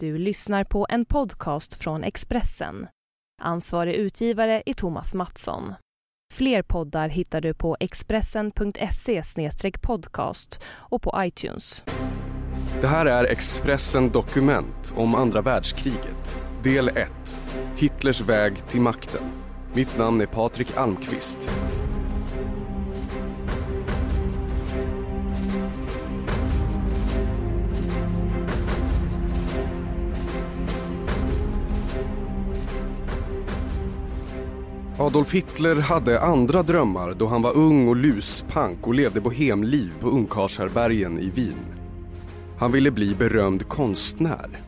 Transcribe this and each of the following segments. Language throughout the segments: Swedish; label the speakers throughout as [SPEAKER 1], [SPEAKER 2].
[SPEAKER 1] Du lyssnar på en podcast från Expressen. Ansvarig utgivare är Thomas Mattsson. Fler poddar hittar du på expressen.se podcast och på iTunes.
[SPEAKER 2] Det här är Expressen Dokument om andra världskriget. Del 1. Hitlers väg till makten. Mitt namn är Patrik Almqvist. Adolf Hitler hade andra drömmar då han var ung och luspank och levde bohemliv på ungkarlshärbärgen i Wien. Han ville bli berömd konstnär.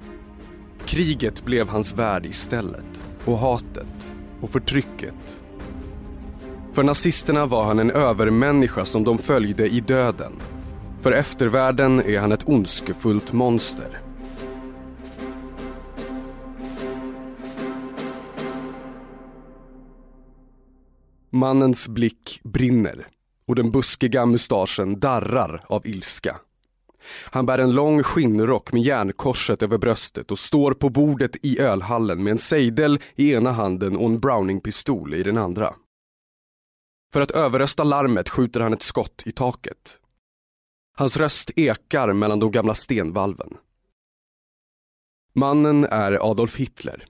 [SPEAKER 2] Kriget blev hans värld istället. Och hatet. Och förtrycket. För nazisterna var han en övermänniska som de följde i döden. För eftervärlden är han ett ondskefullt monster. Mannens blick brinner och den buskiga mustaschen darrar av ilska. Han bär en lång skinnrock med järnkorset över bröstet och står på bordet i ölhallen med en sejdel i ena handen och en Browning-pistol i den andra. För att överrösta larmet skjuter han ett skott i taket. Hans röst ekar mellan de gamla stenvalven. Mannen är Adolf Hitler.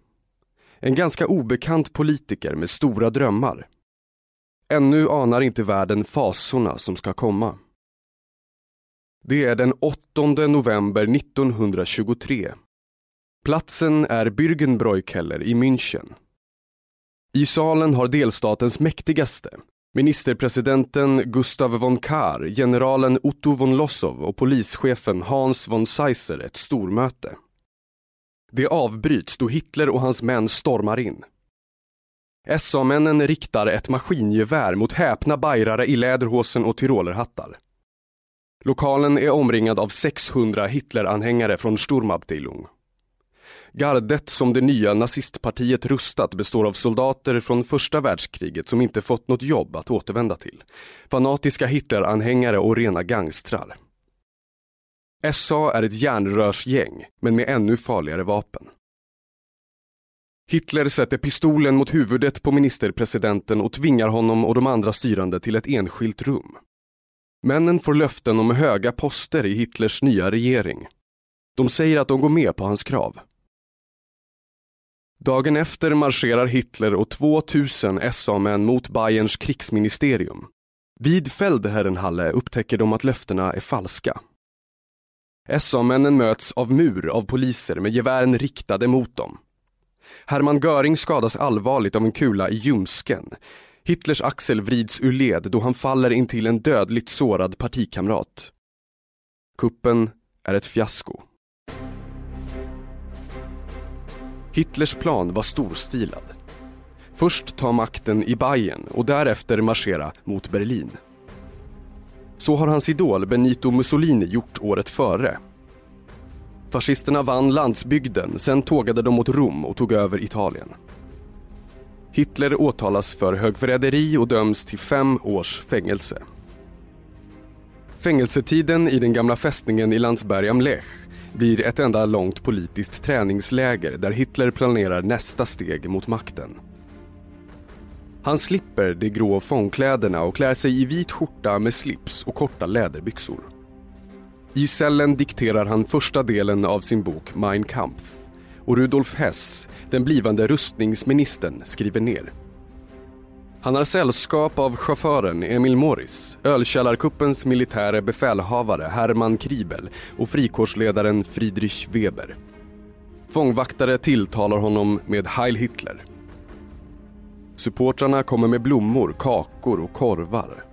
[SPEAKER 2] En ganska obekant politiker med stora drömmar. Ännu anar inte världen fasorna som ska komma. Det är den 8 november 1923. Platsen är Bürgenbräukeller i München. I salen har delstatens mäktigaste, ministerpresidenten Gustav von Kahr, generalen Otto von Lossow och polischefen Hans von Seisser ett stormöte. Det avbryts då Hitler och hans män stormar in. SA-männen riktar ett maskingevär mot häpna bajrare i läderhosen och tyrolerhattar. Lokalen är omringad av 600 Hitleranhängare från Sturmabteilung. Gardet som det nya nazistpartiet rustat består av soldater från första världskriget som inte fått något jobb att återvända till. Fanatiska Hitleranhängare och rena gangstrar. SA är ett järnrörsgäng, men med ännu farligare vapen. Hitler sätter pistolen mot huvudet på ministerpresidenten och tvingar honom och de andra styrande till ett enskilt rum. Männen får löften om höga poster i Hitlers nya regering. De säger att de går med på hans krav. Dagen efter marscherar Hitler och 2000 SA-män mot Bayerns krigsministerium. Vid Feldherrenhalle upptäcker de att löftena är falska. SA-männen möts av mur av poliser med gevären riktade mot dem. Hermann Göring skadas allvarligt av en kula i ljumsken. Hitlers axel vrids ur led då han faller intill en dödligt sårad partikamrat. Kuppen är ett fiasko. Hitlers plan var storstilad. Först ta makten i Bayern och därefter marschera mot Berlin. Så har hans idol Benito Mussolini gjort året före Fascisterna vann landsbygden, sen tågade de mot Rom och tog över Italien. Hitler åtalas för högförräderi och döms till fem års fängelse. Fängelsetiden i den gamla fästningen i Landsberg am Lech blir ett enda långt politiskt träningsläger där Hitler planerar nästa steg mot makten. Han slipper de grå fångkläderna och klär sig i vit skjorta med slips och korta läderbyxor. I cellen dikterar han första delen av sin bok Mein Kampf och Rudolf Hess, den blivande rustningsministern, skriver ner. Han har sällskap av chauffören Emil Morris, ölkällarkuppens militäre befälhavare Hermann Kriebel och frikårsledaren Friedrich Weber. Fångvaktare tilltalar honom med Heil Hitler. Supportrarna kommer med blommor, kakor och korvar.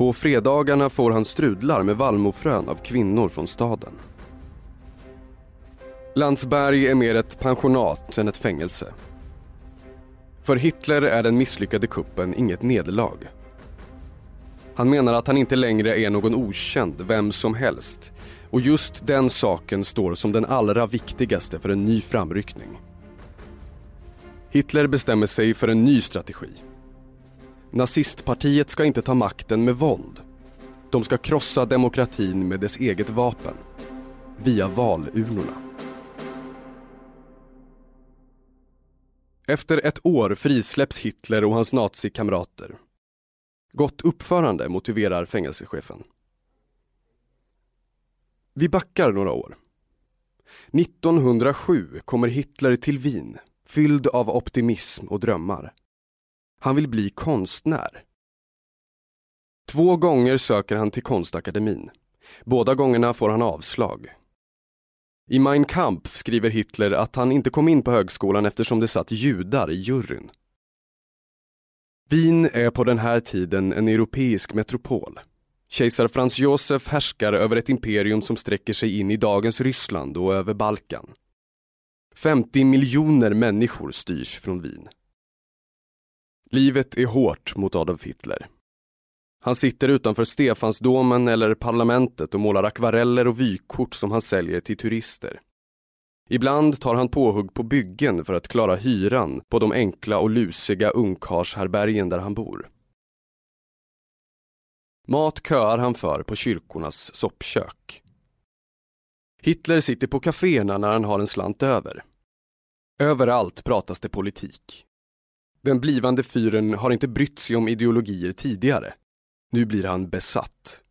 [SPEAKER 2] På fredagarna får han strudlar med vallmofrön av kvinnor från staden. Landsberg är mer ett pensionat än ett fängelse. För Hitler är den misslyckade kuppen inget nederlag. Han menar att han inte längre är någon okänd, vem som helst. Och just den saken står som den allra viktigaste för en ny framryckning. Hitler bestämmer sig för en ny strategi. Nazistpartiet ska inte ta makten med våld. De ska krossa demokratin med dess eget vapen. Via valurnorna. Efter ett år frisläpps Hitler och hans nazikamrater. Gott uppförande motiverar fängelsechefen. Vi backar några år. 1907 kommer Hitler till Wien, fylld av optimism och drömmar. Han vill bli konstnär. Två gånger söker han till konstakademin. Båda gångerna får han avslag. I Mein Kampf skriver Hitler att han inte kom in på högskolan eftersom det satt judar i juryn. Wien är på den här tiden en europeisk metropol. Kejsar Franz Josef härskar över ett imperium som sträcker sig in i dagens Ryssland och över Balkan. 50 miljoner människor styrs från Wien. Livet är hårt mot Adolf Hitler. Han sitter utanför Stefansdomen eller parlamentet och målar akvareller och vykort som han säljer till turister. Ibland tar han påhugg på byggen för att klara hyran på de enkla och lusiga ungkarlshärbärgen där han bor. Mat köar han för på kyrkornas soppkök. Hitler sitter på kaféerna när han har en slant över. Överallt pratas det politik. Den blivande fyren har inte brytt sig om ideologier tidigare. Nu blir han besatt.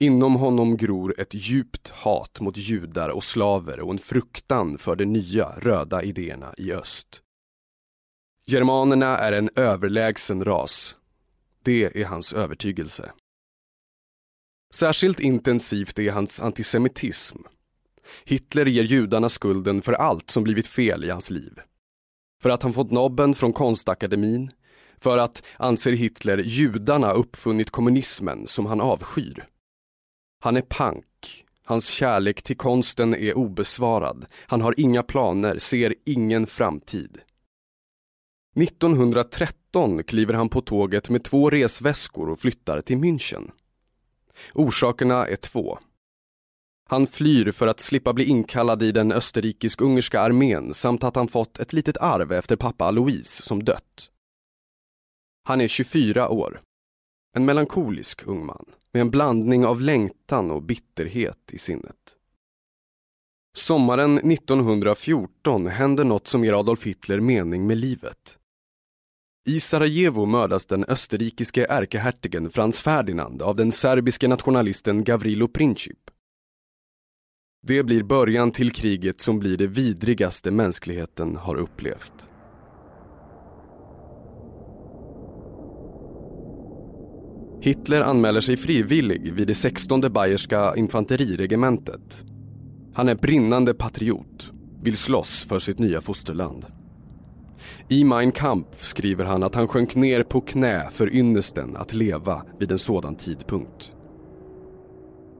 [SPEAKER 2] Inom honom gror ett djupt hat mot judar och slaver och en fruktan för de nya röda idéerna i öst. Germanerna är en överlägsen ras. Det är hans övertygelse. Särskilt intensivt är hans antisemitism. Hitler ger judarna skulden för allt som blivit fel i hans liv. För att han fått nobben från konstakademin, för att, anser Hitler, judarna uppfunnit kommunismen som han avskyr. Han är pank. Hans kärlek till konsten är obesvarad. Han har inga planer, ser ingen framtid. 1913 kliver han på tåget med två resväskor och flyttar till München. Orsakerna är två. Han flyr för att slippa bli inkallad i den österrikisk-ungerska armén samt att han fått ett litet arv efter pappa Alois som dött. Han är 24 år. En melankolisk ung man med en blandning av längtan och bitterhet i sinnet. Sommaren 1914 händer något som ger Adolf Hitler mening med livet. I Sarajevo mördas den österrikiske ärkehertigen Franz Ferdinand av den serbiske nationalisten Gavrilo Princip. Det blir början till kriget som blir det vidrigaste mänskligheten har upplevt. Hitler anmäler sig frivillig vid det 16 bayerska infanteriregementet. Han är brinnande patriot, vill slåss för sitt nya fosterland. I Mein Kampf skriver han att han sjönk ner på knä för ynnesten att leva vid en sådan tidpunkt.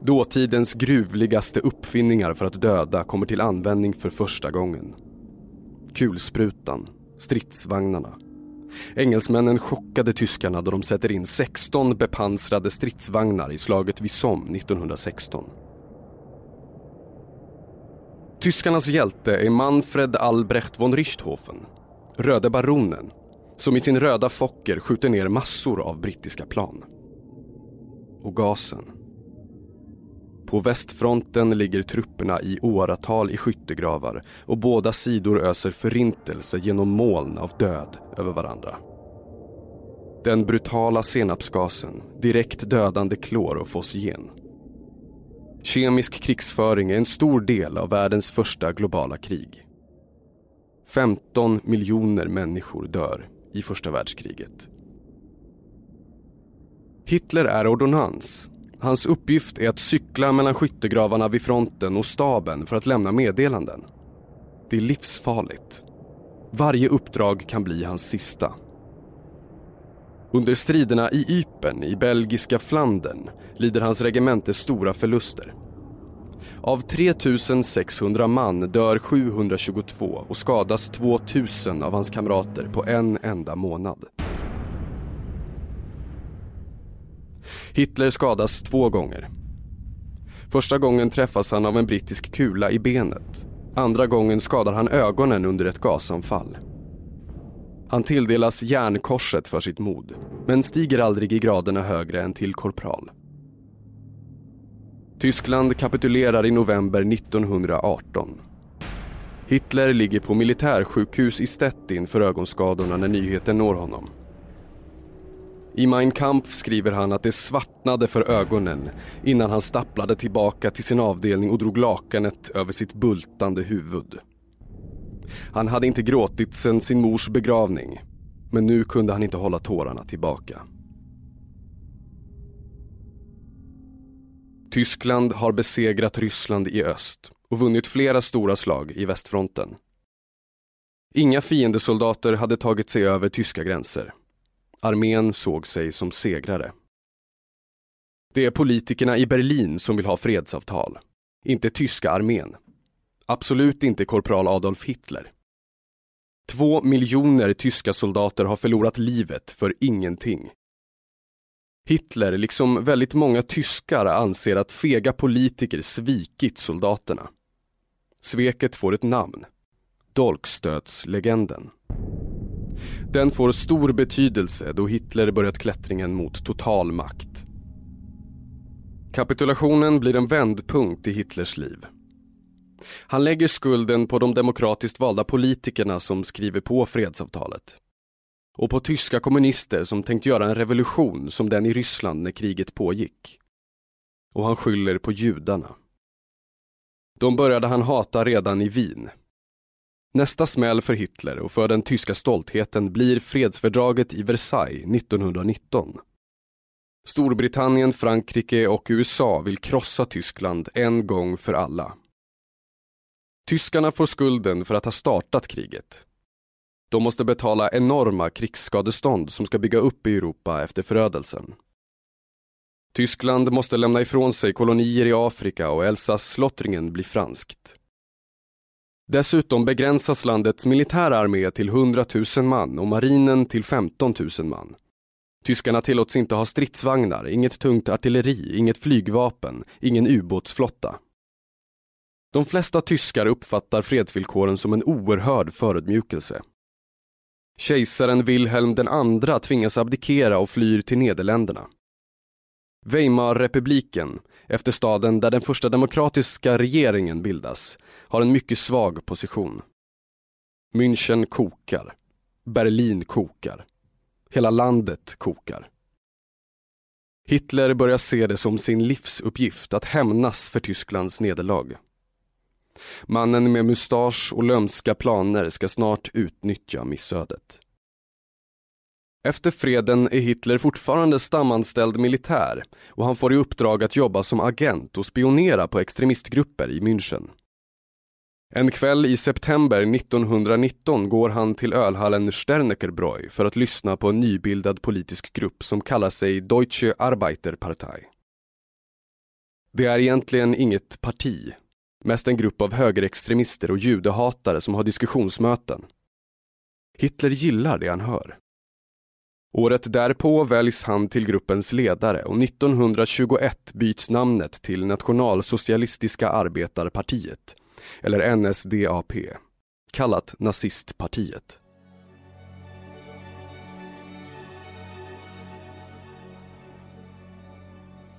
[SPEAKER 2] Dåtidens gruvligaste uppfinningar för att döda kommer till användning för första gången. Kulsprutan, stridsvagnarna. Engelsmännen chockade tyskarna då de sätter in 16 bepansrade stridsvagnar i slaget vid Somme 1916. Tyskarnas hjälte är Manfred Albrecht von Richthofen Röde baronen, som i sin röda Fokker skjuter ner massor av brittiska plan. Och gasen. På västfronten ligger trupperna i åratal i skyttegravar och båda sidor öser förintelse genom moln av död över varandra. Den brutala senapsgasen, direkt dödande klor och fosgen. Kemisk krigsföring är en stor del av världens första globala krig. 15 miljoner människor dör i första världskriget. Hitler är ordonnans. Hans uppgift är att cykla mellan skyttegravarna vid fronten och staben för att lämna meddelanden. Det är livsfarligt. Varje uppdrag kan bli hans sista. Under striderna i Ypern i belgiska Flandern lider hans regemente stora förluster. Av 3600 man dör 722 och skadas 2000 av hans kamrater på en enda månad. Hitler skadas två gånger. Första gången träffas han av en brittisk kula i benet. Andra gången skadar han ögonen under ett gasanfall. Han tilldelas järnkorset för sitt mod, men stiger aldrig i graderna högre än till korpral. Tyskland kapitulerar i november 1918. Hitler ligger på militärsjukhus i Stettin för ögonskadorna när nyheten når honom. I Mein Kampf skriver han att det svartnade för ögonen innan han stapplade tillbaka till sin avdelning och drog lakanet över sitt bultande huvud. Han hade inte gråtit sedan sin mors begravning men nu kunde han inte hålla tårarna tillbaka. Tyskland har besegrat Ryssland i öst och vunnit flera stora slag i västfronten. Inga fiendesoldater hade tagit sig över tyska gränser. Armén såg sig som segrare. Det är politikerna i Berlin som vill ha fredsavtal, inte tyska armén. Absolut inte korpral Adolf Hitler. Två miljoner tyska soldater har förlorat livet för ingenting. Hitler, liksom väldigt många tyskar, anser att fega politiker svikit soldaterna. Sveket får ett namn. Dolkstötslegenden. Den får stor betydelse då Hitler börjat klättringen mot total makt. Kapitulationen blir en vändpunkt i Hitlers liv. Han lägger skulden på de demokratiskt valda politikerna som skriver på fredsavtalet. Och på tyska kommunister som tänkt göra en revolution som den i Ryssland när kriget pågick. Och han skyller på judarna. De började han hata redan i Wien. Nästa smäll för Hitler och för den tyska stoltheten blir fredsfördraget i Versailles 1919. Storbritannien, Frankrike och USA vill krossa Tyskland en gång för alla. Tyskarna får skulden för att ha startat kriget. De måste betala enorma krigsskadestånd som ska bygga upp i Europa efter förödelsen. Tyskland måste lämna ifrån sig kolonier i Afrika och Elsass-Slottringen blir franskt. Dessutom begränsas landets militära armé till 100 000 man och marinen till 15 000 man. Tyskarna tillåts inte ha stridsvagnar, inget tungt artilleri, inget flygvapen, ingen ubåtsflotta. De flesta tyskar uppfattar fredsvillkoren som en oerhörd förödmjukelse. Kejsaren Wilhelm II tvingas abdikera och flyr till Nederländerna. Weimarrepubliken, efter staden där den första demokratiska regeringen bildas, har en mycket svag position. München kokar. Berlin kokar. Hela landet kokar. Hitler börjar se det som sin livsuppgift att hämnas för Tysklands nederlag. Mannen med mustasch och lömska planer ska snart utnyttja missödet. Efter freden är Hitler fortfarande stamanställd militär och han får i uppdrag att jobba som agent och spionera på extremistgrupper i München. En kväll i september 1919 går han till ölhallen Sternekerbräu för att lyssna på en nybildad politisk grupp som kallar sig Deutsche Arbeiterpartei. Det är egentligen inget parti, mest en grupp av högerextremister och judehatare som har diskussionsmöten. Hitler gillar det han hör. Året därpå väljs han till gruppens ledare och 1921 byts namnet till Nationalsocialistiska arbetarpartiet, eller NSDAP, kallat nazistpartiet.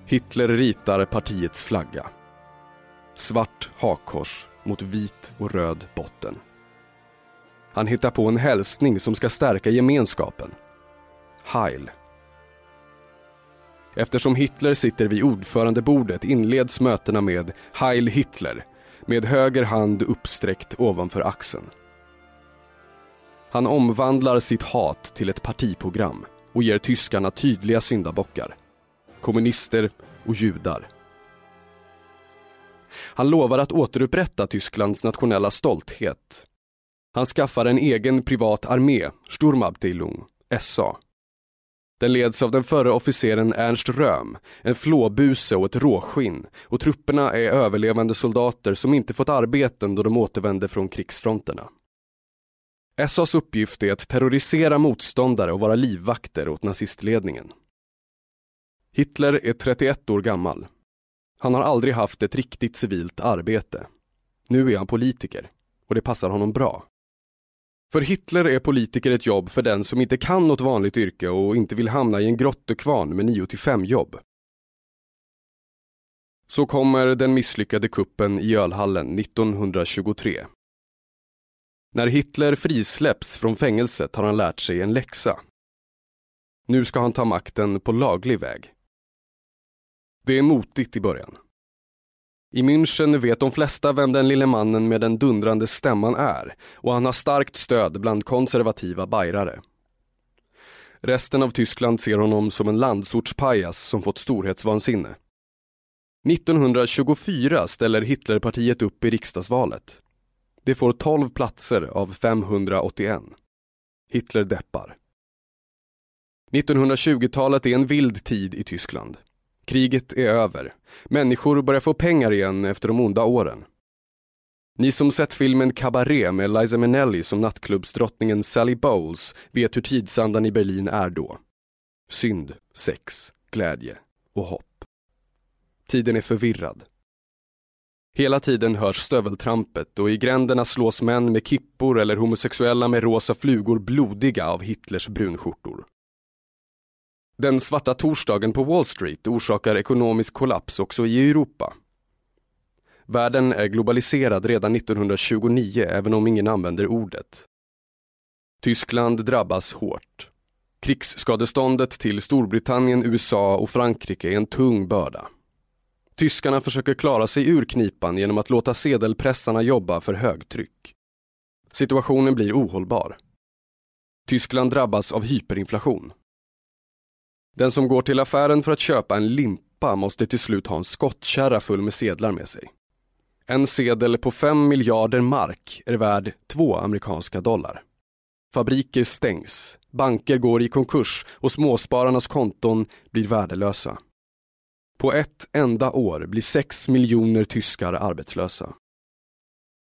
[SPEAKER 2] Hitler ritar partiets flagga. Svart hakkors mot vit och röd botten. Han hittar på en hälsning som ska stärka gemenskapen Heil. Eftersom Hitler sitter vid ordförandebordet inleds mötena med Heil Hitler med höger hand uppsträckt ovanför axeln. Han omvandlar sitt hat till ett partiprogram och ger tyskarna tydliga syndabockar. Kommunister och judar. Han lovar att återupprätta Tysklands nationella stolthet. Han skaffar en egen privat armé, Sturmabteilung, SA. Den leds av den förre officeren Ernst Röhm, en flåbuse och ett råskinn och trupperna är överlevande soldater som inte fått arbeten då de återvände från krigsfronterna. SAs uppgift är att terrorisera motståndare och vara livvakter åt nazistledningen. Hitler är 31 år gammal. Han har aldrig haft ett riktigt civilt arbete. Nu är han politiker och det passar honom bra. För Hitler är politiker ett jobb för den som inte kan något vanligt yrke och inte vill hamna i en grottekvarn med 9 5 jobb. Så kommer den misslyckade kuppen i ölhallen 1923. När Hitler frisläpps från fängelset har han lärt sig en läxa. Nu ska han ta makten på laglig väg. Det är motigt i början. I München vet de flesta vem den lille mannen med den dundrande stämman är och han har starkt stöd bland konservativa bajrare. Resten av Tyskland ser honom som en landsortspajas som fått storhetsvansinne. 1924 ställer Hitlerpartiet upp i riksdagsvalet. Det får 12 platser av 581. Hitler deppar. 1920-talet är en vild tid i Tyskland. Kriget är över. Människor börjar få pengar igen efter de onda åren. Ni som sett filmen Cabaret med Liza Minnelli som nattklubbsdrottningen Sally Bowles vet hur tidsandan i Berlin är då. Synd, sex, glädje och hopp. Tiden är förvirrad. Hela tiden hörs stöveltrampet och i gränderna slås män med kippor eller homosexuella med rosa flugor blodiga av Hitlers brunskjortor. Den svarta torsdagen på Wall Street orsakar ekonomisk kollaps också i Europa. Världen är globaliserad redan 1929 även om ingen använder ordet. Tyskland drabbas hårt. Krigsskadeståndet till Storbritannien, USA och Frankrike är en tung börda. Tyskarna försöker klara sig ur knipan genom att låta sedelpressarna jobba för högtryck. Situationen blir ohållbar. Tyskland drabbas av hyperinflation. Den som går till affären för att köpa en limpa måste till slut ha en skottkärra full med sedlar med sig. En sedel på 5 miljarder mark är värd 2 amerikanska dollar. Fabriker stängs, banker går i konkurs och småspararnas konton blir värdelösa. På ett enda år blir 6 miljoner tyskar arbetslösa.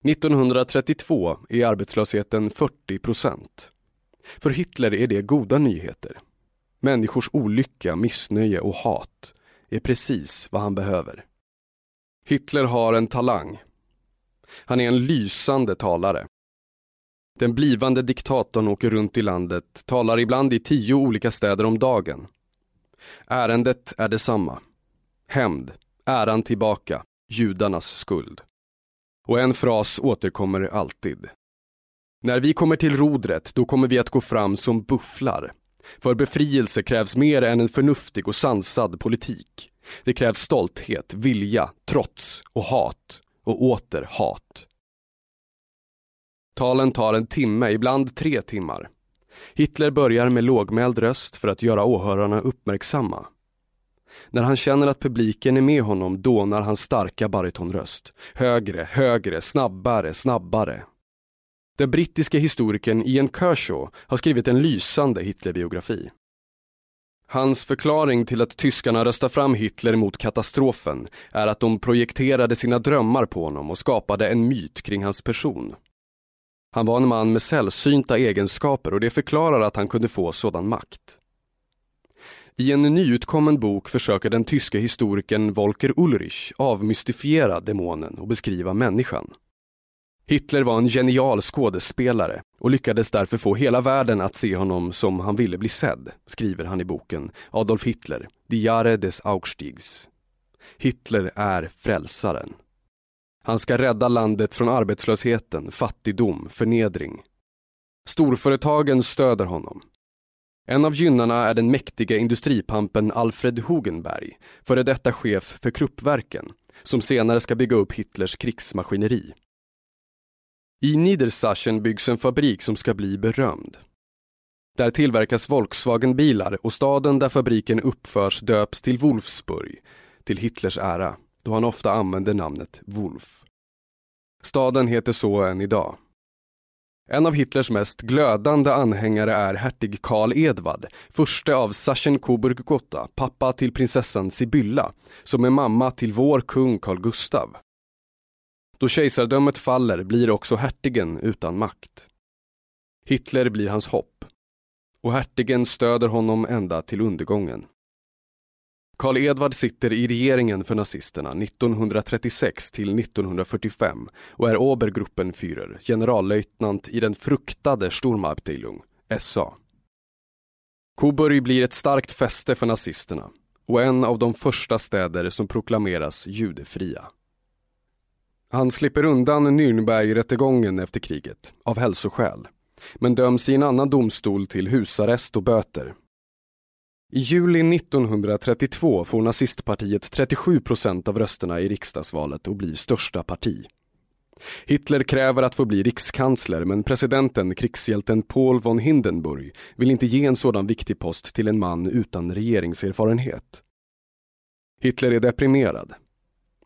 [SPEAKER 2] 1932 är arbetslösheten 40 procent. För Hitler är det goda nyheter. Människors olycka, missnöje och hat är precis vad han behöver. Hitler har en talang. Han är en lysande talare. Den blivande diktatorn åker runt i landet, talar ibland i tio olika städer om dagen. Ärendet är detsamma. Hämnd, äran tillbaka, judarnas skuld. Och en fras återkommer alltid. När vi kommer till rodret, då kommer vi att gå fram som bufflar. För befrielse krävs mer än en förnuftig och sansad politik. Det krävs stolthet, vilja, trots och hat och åter hat. Talen tar en timme, ibland tre timmar. Hitler börjar med lågmäld röst för att göra åhörarna uppmärksamma. När han känner att publiken är med honom dånar hans starka baritonröst. Högre, högre, snabbare, snabbare. Den brittiske historikern Ian Kershaw har skrivit en lysande Hitlerbiografi. Hans förklaring till att tyskarna röstar fram Hitler mot katastrofen är att de projekterade sina drömmar på honom och skapade en myt kring hans person. Han var en man med sällsynta egenskaper och det förklarar att han kunde få sådan makt. I en nyutkommen bok försöker den tyske historikern Volker Ulrich avmystifiera demonen och beskriva människan. Hitler var en genial skådespelare och lyckades därför få hela världen att se honom som han ville bli sedd, skriver han i boken Adolf Hitler, Die Jahre des Aufstiegs. Hitler är frälsaren. Han ska rädda landet från arbetslösheten, fattigdom, förnedring. Storföretagen stöder honom. En av gynnarna är den mäktiga industripampen Alfred Hugenberg, före detta chef för Kruppverken, som senare ska bygga upp Hitlers krigsmaskineri. I Niedersachsen byggs en fabrik som ska bli berömd. Där tillverkas Volkswagenbilar och staden där fabriken uppförs döps till Wolfsburg, till Hitlers ära, då han ofta använde namnet Wolf. Staden heter så än idag. En av Hitlers mest glödande anhängare är hertig Karl Edvard, förste av Sachsen-Coburg-Gotha, pappa till prinsessan Sibylla, som är mamma till vår kung Carl Gustav. Då kejsardömet faller blir också hertigen utan makt. Hitler blir hans hopp. Och hertigen stöder honom ända till undergången. Karl Edvard sitter i regeringen för nazisterna 1936 till 1945 och är Obergruppenführer, generallöjtnant i den fruktade Sturmabteilung, SA. Coburg blir ett starkt fäste för nazisterna och en av de första städer som proklameras judefria. Han slipper undan Nürnbergrättegången efter kriget, av hälsoskäl, men döms i en annan domstol till husarrest och böter. I juli 1932 får nazistpartiet 37 procent av rösterna i riksdagsvalet och blir största parti. Hitler kräver att få bli rikskansler men presidenten, krigshjälten Paul von Hindenburg, vill inte ge en sådan viktig post till en man utan regeringserfarenhet. Hitler är deprimerad.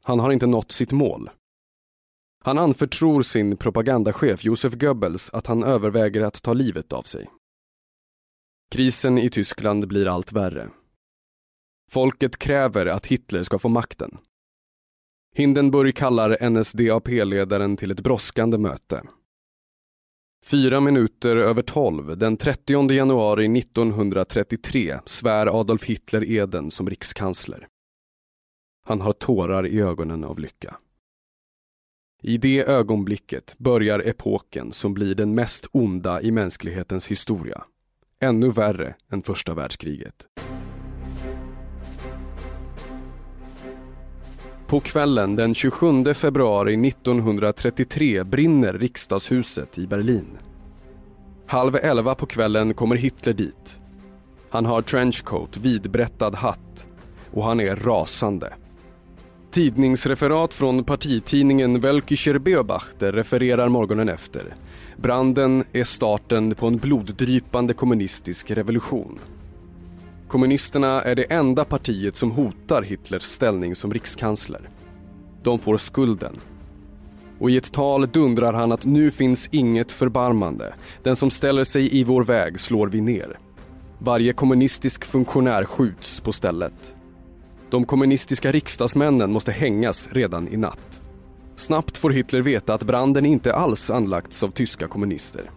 [SPEAKER 2] Han har inte nått sitt mål. Han anförtror sin propagandachef Josef Goebbels att han överväger att ta livet av sig. Krisen i Tyskland blir allt värre. Folket kräver att Hitler ska få makten. Hindenburg kallar NSDAP-ledaren till ett brådskande möte. Fyra minuter över tolv den 30 januari 1933 svär Adolf Hitler eden som rikskansler. Han har tårar i ögonen av lycka. I det ögonblicket börjar epoken som blir den mest onda i mänsklighetens historia. Ännu värre än första världskriget. På kvällen den 27 februari 1933 brinner riksdagshuset i Berlin. Halv elva på kvällen kommer Hitler dit. Han har trenchcoat, vidbrättad hatt och han är rasande. Tidningsreferat från partitidningen Welkischer Beobachter refererar morgonen efter. Branden är starten på en bloddrypande kommunistisk revolution. Kommunisterna är det enda partiet som hotar Hitlers ställning som rikskansler. De får skulden. Och i ett tal dundrar han att nu finns inget förbarmande. Den som ställer sig i vår väg slår vi ner. Varje kommunistisk funktionär skjuts på stället. De kommunistiska riksdagsmännen måste hängas redan i natt. Snabbt får Hitler veta att branden inte alls anlagts av tyska kommunister.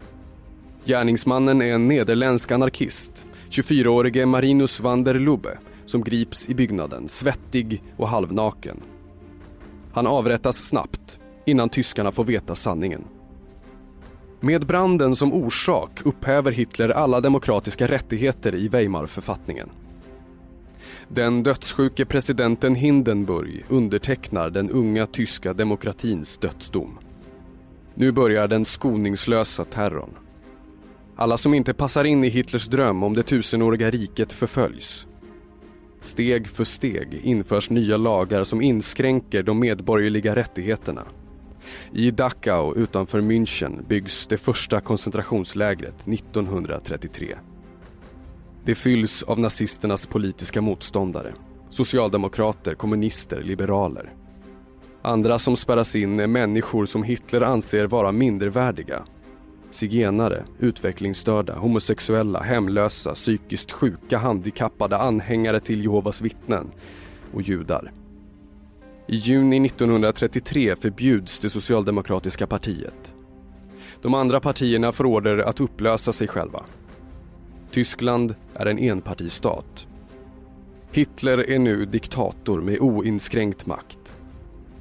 [SPEAKER 2] Gärningsmannen är en nederländsk anarkist, 24-årige Marinus van der Lubbe, som grips i byggnaden, svettig och halvnaken. Han avrättas snabbt, innan tyskarna får veta sanningen. Med branden som orsak upphäver Hitler alla demokratiska rättigheter i Weimarförfattningen. Den dödssjuke presidenten Hindenburg undertecknar den unga tyska demokratins dödsdom. Nu börjar den skoningslösa terrorn. Alla som inte passar in i Hitlers dröm om det tusenåriga riket förföljs. Steg för steg införs nya lagar som inskränker de medborgerliga rättigheterna. I Dachau utanför München byggs det första koncentrationslägret 1933. Det fylls av nazisternas politiska motståndare. Socialdemokrater, kommunister, liberaler. Andra som spärras in är människor som Hitler anser vara mindervärdiga. Zigenare, utvecklingsstörda, homosexuella, hemlösa, psykiskt sjuka, handikappade, anhängare till Jehovas vittnen och judar. I juni 1933 förbjuds det socialdemokratiska partiet. De andra partierna får order att upplösa sig själva. Tyskland är en enpartistat. Hitler är nu diktator med oinskränkt makt.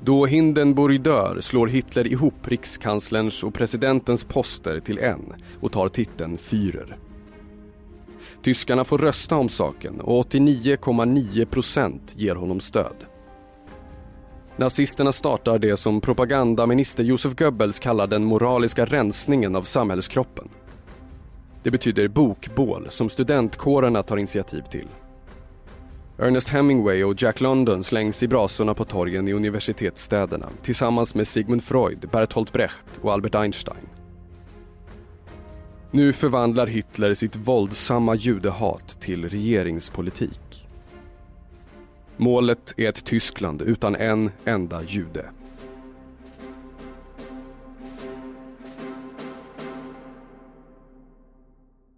[SPEAKER 2] Då Hindenburg dör slår Hitler ihop rikskanslerns och presidentens poster till en och tar titeln Führer. Tyskarna får rösta om saken och 89,9 procent ger honom stöd. Nazisterna startar det som propagandaminister Josef Goebbels kallar den moraliska rensningen av samhällskroppen. Det betyder bokbål som studentkårerna tar initiativ till. Ernest Hemingway och Jack London slängs i brasorna på torgen i universitetsstäderna tillsammans med Sigmund Freud, Bertolt Brecht och Albert Einstein. Nu förvandlar Hitler sitt våldsamma judehat till regeringspolitik. Målet är ett Tyskland utan en enda jude.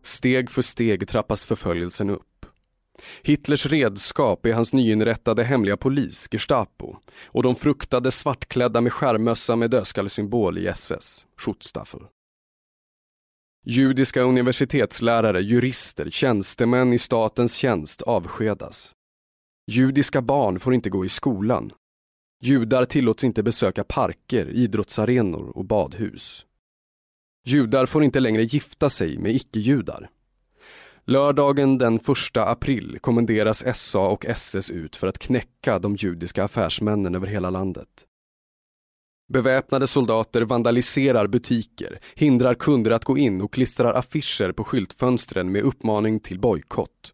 [SPEAKER 2] Steg för steg trappas förföljelsen upp. Hitlers redskap är hans nyinrättade hemliga polis, Gestapo, och de fruktade svartklädda med skärmössa med dödskallesymbol i SS, Schutzstaffel. Judiska universitetslärare, jurister, tjänstemän i statens tjänst avskedas. Judiska barn får inte gå i skolan. Judar tillåts inte besöka parker, idrottsarenor och badhus. Judar får inte längre gifta sig med icke-judar. Lördagen den 1 april kommenderas SA och SS ut för att knäcka de judiska affärsmännen över hela landet. Beväpnade soldater vandaliserar butiker, hindrar kunder att gå in och klistrar affischer på skyltfönstren med uppmaning till bojkott.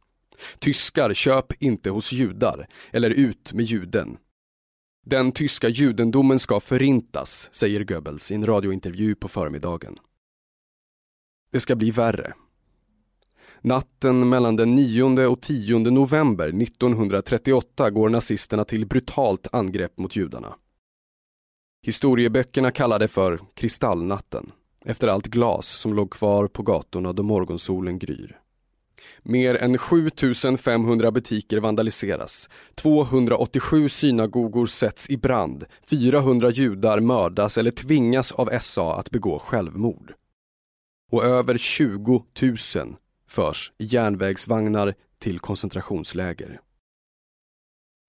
[SPEAKER 2] Tyskar köp inte hos judar, eller ut med juden. Den tyska judendomen ska förintas, säger Goebbels i en radiointervju på förmiddagen. Det ska bli värre. Natten mellan den 9 och 10 november 1938 går nazisterna till brutalt angrepp mot judarna. Historieböckerna kallar det för kristallnatten, efter allt glas som låg kvar på gatorna då morgonsolen gryr. Mer än 7500 butiker vandaliseras, 287 synagogor sätts i brand, 400 judar mördas eller tvingas av SA att begå självmord. Och över 20 000 förs i järnvägsvagnar till koncentrationsläger.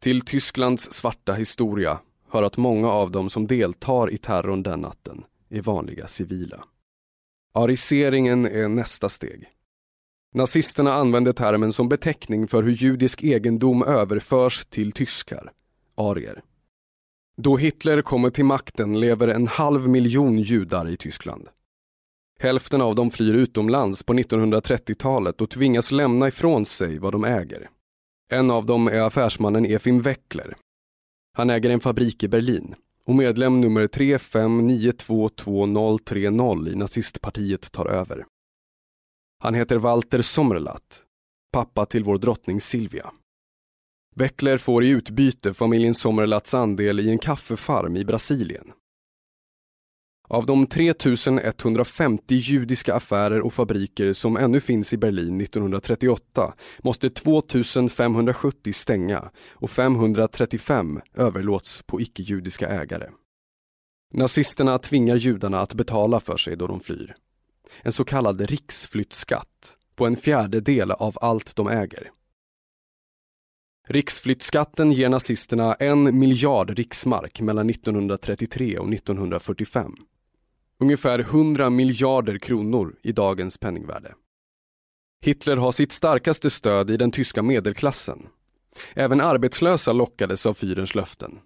[SPEAKER 2] Till Tysklands svarta historia hör att många av dem som deltar i terrorn den natten är vanliga civila. Ariseringen är nästa steg. Nazisterna använde termen som beteckning för hur judisk egendom överförs till tyskar, arier. Då Hitler kommer till makten lever en halv miljon judar i Tyskland. Hälften av dem flyr utomlands på 1930-talet och tvingas lämna ifrån sig vad de äger. En av dem är affärsmannen Efim Weckler. Han äger en fabrik i Berlin och medlem nummer 35922030 i nazistpartiet tar över. Han heter Walter Sommerlath, pappa till vår drottning Silvia. Weckler får i utbyte familjen Sommerlaths andel i en kaffefarm i Brasilien. Av de 3150 judiska affärer och fabriker som ännu finns i Berlin 1938 måste 2570 stänga och 535 överlåts på icke-judiska ägare. Nazisterna tvingar judarna att betala för sig då de flyr. En så kallad riksflyttskatt på en fjärdedel av allt de äger. Riksflyttskatten ger nazisterna en miljard riksmark mellan 1933 och 1945. Ungefär 100 miljarder kronor i dagens penningvärde. Hitler har sitt starkaste stöd i den tyska medelklassen. Även arbetslösa lockades av fyrens löften.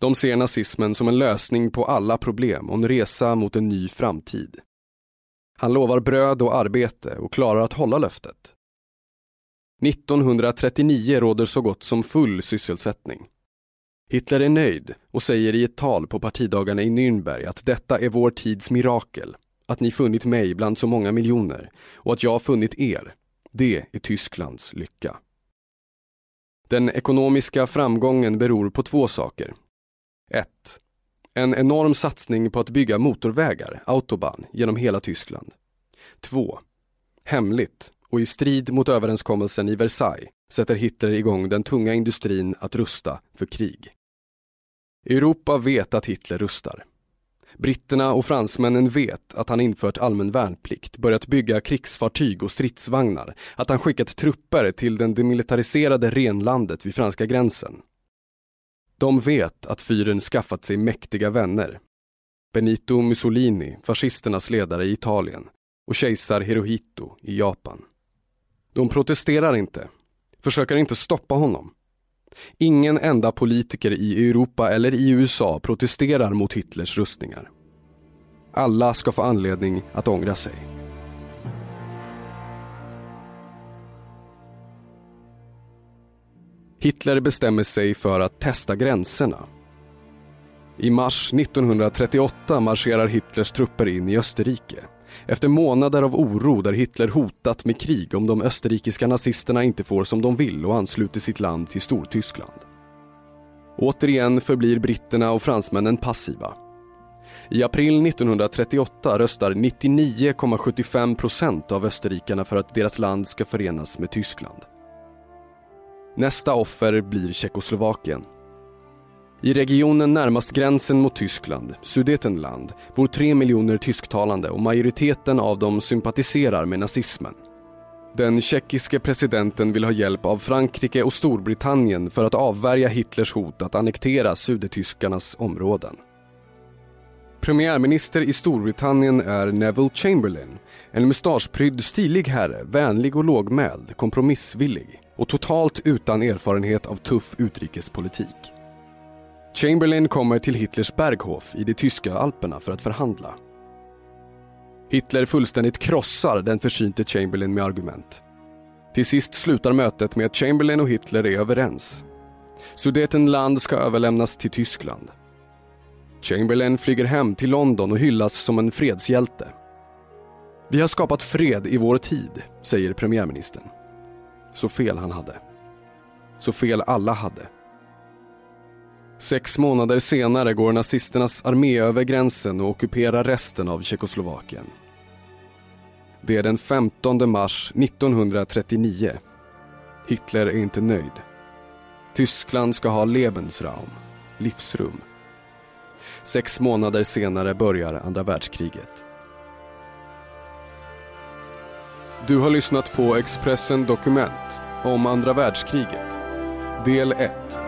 [SPEAKER 2] De ser nazismen som en lösning på alla problem och en resa mot en ny framtid. Han lovar bröd och arbete och klarar att hålla löftet. 1939 råder så gott som full sysselsättning. Hitler är nöjd och säger i ett tal på partidagarna i Nürnberg att detta är vår tids mirakel, att ni funnit mig bland så många miljoner och att jag funnit er. Det är Tysklands lycka. Den ekonomiska framgången beror på två saker. 1. En enorm satsning på att bygga motorvägar, autobahn, genom hela Tyskland. 2. Hemligt och i strid mot överenskommelsen i Versailles sätter Hitler igång den tunga industrin att rusta för krig. Europa vet att Hitler rustar. Britterna och fransmännen vet att han infört allmän värnplikt, börjat bygga krigsfartyg och stridsvagnar, att han skickat trupper till den demilitariserade renlandet vid franska gränsen. De vet att fyren skaffat sig mäktiga vänner. Benito Mussolini, fascisternas ledare i Italien, och kejsar Hirohito i Japan. De protesterar inte, försöker inte stoppa honom. Ingen enda politiker i Europa eller i USA protesterar mot Hitlers rustningar. Alla ska få anledning att ångra sig. Hitler bestämmer sig för att testa gränserna. I mars 1938 marscherar Hitlers trupper in i Österrike. Efter månader av oro där Hitler hotat med krig om de österrikiska nazisterna inte får som de vill och ansluter sitt land till Stortyskland. Återigen förblir britterna och fransmännen passiva. I april 1938 röstar 99,75 procent av österrikarna för att deras land ska förenas med Tyskland. Nästa offer blir Tjeckoslovakien. I regionen närmast gränsen mot Tyskland, Sudetenland, bor tre miljoner tysktalande och majoriteten av dem sympatiserar med nazismen. Den tjeckiske presidenten vill ha hjälp av Frankrike och Storbritannien för att avvärja Hitlers hot att annektera sudetyskarnas områden. Premiärminister i Storbritannien är Neville Chamberlain, en mustaschprydd stilig herre, vänlig och lågmäld, kompromissvillig och totalt utan erfarenhet av tuff utrikespolitik. Chamberlain kommer till Hitlers Berghof i de tyska alperna för att förhandla. Hitler fullständigt krossar den försynte Chamberlain med argument. Till sist slutar mötet med att Chamberlain och Hitler är överens. Sudetenland ska överlämnas till Tyskland. Chamberlain flyger hem till London och hyllas som en fredshjälte. Vi har skapat fred i vår tid, säger premiärministern. Så fel han hade. Så fel alla hade. Sex månader senare går nazisternas armé över gränsen och ockuperar resten av Tjeckoslovakien. Det är den 15 mars 1939. Hitler är inte nöjd. Tyskland ska ha Lebensraum, livsrum. Sex månader senare börjar andra världskriget. Du har lyssnat på Expressen Dokument om andra världskriget. Del 1.